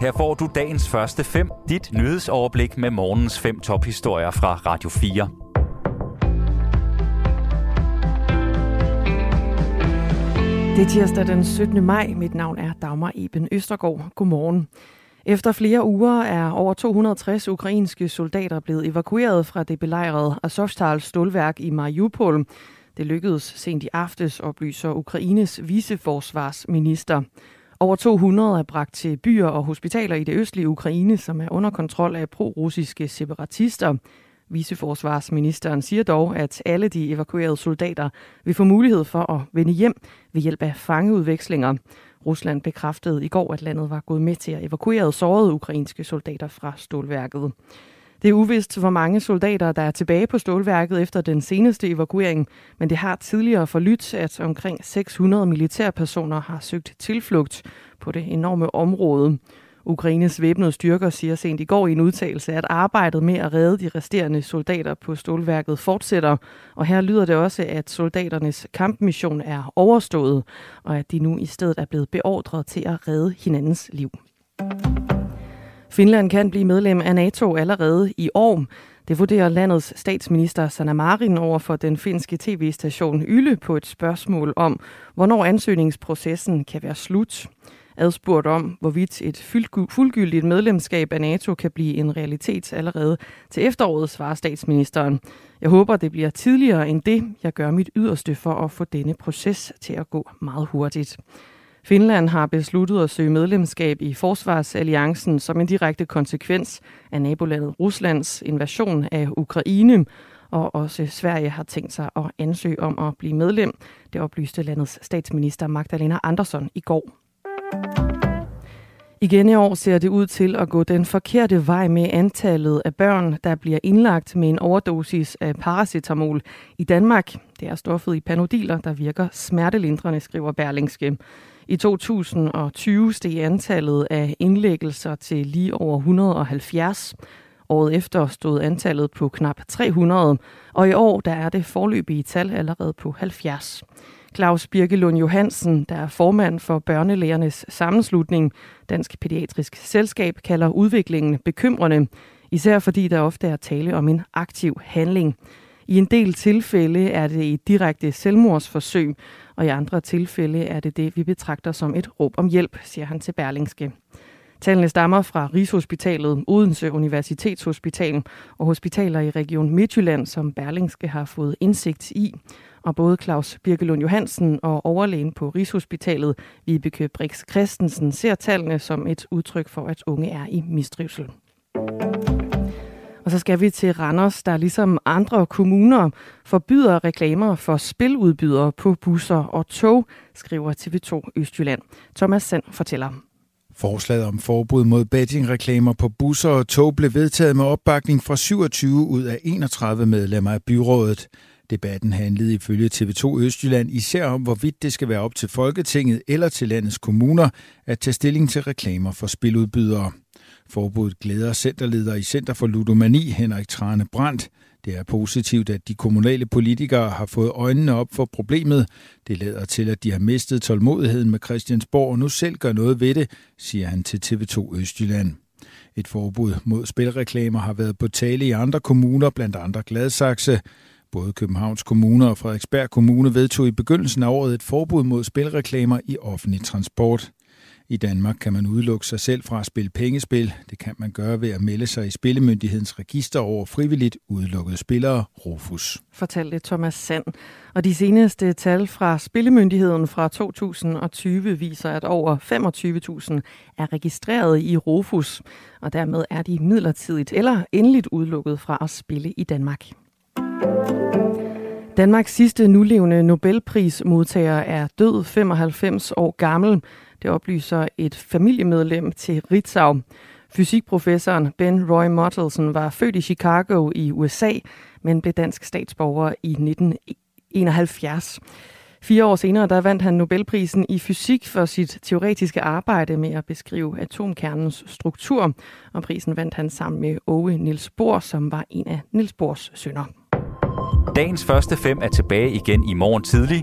Her får du dagens første fem, dit nyhedsoverblik med morgens fem tophistorier fra Radio 4. Det er tirsdag den 17. maj. Mit navn er Dagmar Eben Østergaard. Godmorgen. Efter flere uger er over 260 ukrainske soldater blevet evakueret fra det belejrede Azovstal stålværk i Mariupol. Det lykkedes sent i aftes, oplyser Ukraines viceforsvarsminister. Over 200 er bragt til byer og hospitaler i det østlige Ukraine, som er under kontrol af pro-russiske separatister. Viceforsvarsministeren siger dog, at alle de evakuerede soldater vil få mulighed for at vende hjem ved hjælp af fangeudvekslinger. Rusland bekræftede i går, at landet var gået med til at evakuere sårede ukrainske soldater fra stålværket. Det er uvist, hvor mange soldater, der er tilbage på stålværket efter den seneste evakuering, men det har tidligere forlydt, at omkring 600 militærpersoner har søgt tilflugt på det enorme område. Ukraines væbnede styrker siger sent i går i en udtalelse, at arbejdet med at redde de resterende soldater på stålværket fortsætter. Og her lyder det også, at soldaternes kampmission er overstået, og at de nu i stedet er blevet beordret til at redde hinandens liv. Finland kan blive medlem af NATO allerede i år. Det vurderer landets statsminister Sanna Marin over for den finske tv-station Yle på et spørgsmål om, hvornår ansøgningsprocessen kan være slut. Adspurgt om, hvorvidt et fuldgyldigt medlemskab af NATO kan blive en realitet allerede til efteråret, svarer statsministeren. Jeg håber, det bliver tidligere end det. Jeg gør mit yderste for at få denne proces til at gå meget hurtigt. Finland har besluttet at søge medlemskab i Forsvarsalliancen som en direkte konsekvens af nabolandet Ruslands invasion af Ukraine, og også Sverige har tænkt sig at ansøge om at blive medlem. Det oplyste landets statsminister Magdalena Andersson i går. Igen i år ser det ud til at gå den forkerte vej med antallet af børn, der bliver indlagt med en overdosis af paracetamol i Danmark. Det er stoffet i panodiler, der virker smertelindrende, skriver Berlingske. I 2020 steg antallet af indlæggelser til lige over 170. Året efter stod antallet på knap 300, og i år der er det forløbige tal allerede på 70. Claus Birkelund Johansen, der er formand for Børnelægernes Sammenslutning, Dansk Pædiatrisk Selskab, kalder udviklingen bekymrende, især fordi der ofte er tale om en aktiv handling. I en del tilfælde er det et direkte selvmordsforsøg, og i andre tilfælde er det det, vi betragter som et råb om hjælp, siger han til Berlingske. Tallene stammer fra Rigshospitalet, Odense Universitetshospital og hospitaler i Region Midtjylland, som Berlingske har fået indsigt i. Og både Claus Birkelund Johansen og overlægen på Rigshospitalet, Vibeke Brix Christensen, ser tallene som et udtryk for, at unge er i mistrivsel. Og så skal vi til Randers, der ligesom andre kommuner forbyder reklamer for spiludbydere på busser og tog, skriver TV2 Østjylland. Thomas Sand fortæller. Forslaget om forbud mod bettingreklamer på busser og tog blev vedtaget med opbakning fra 27 ud af 31 medlemmer af byrådet. Debatten handlede ifølge TV2 Østjylland især om, hvorvidt det skal være op til Folketinget eller til landets kommuner at tage stilling til reklamer for spiludbydere. Forbuddet glæder centerleder i Center for Ludomani, Henrik Trane Brandt. Det er positivt, at de kommunale politikere har fået øjnene op for problemet. Det lader til, at de har mistet tålmodigheden med Christiansborg og nu selv gør noget ved det, siger han til TV2 Østjylland. Et forbud mod spilreklamer har været på tale i andre kommuner, blandt andre Gladsaxe. Både Københavns Kommune og Frederiksberg Kommune vedtog i begyndelsen af året et forbud mod spilreklamer i offentlig transport. I Danmark kan man udelukke sig selv fra at spille pengespil. Det kan man gøre ved at melde sig i Spillemyndighedens register over frivilligt udelukkede spillere, Rufus. Fortalte Thomas Sand. Og de seneste tal fra Spillemyndigheden fra 2020 viser, at over 25.000 er registreret i Rufus, og dermed er de midlertidigt eller endeligt udelukket fra at spille i Danmark. Danmarks sidste nulevende Nobelprismodtager er død 95 år gammel. Det oplyser et familiemedlem til Ritzau. Fysikprofessoren Ben Roy Mottelsen var født i Chicago i USA, men blev dansk statsborger i 1971. Fire år senere der vandt han Nobelprisen i fysik for sit teoretiske arbejde med at beskrive atomkernens struktur, og prisen vandt han sammen med Ove Niels Bohr, som var en af Niels Bohrs sønner. Dagens første fem er tilbage igen i morgen tidlig.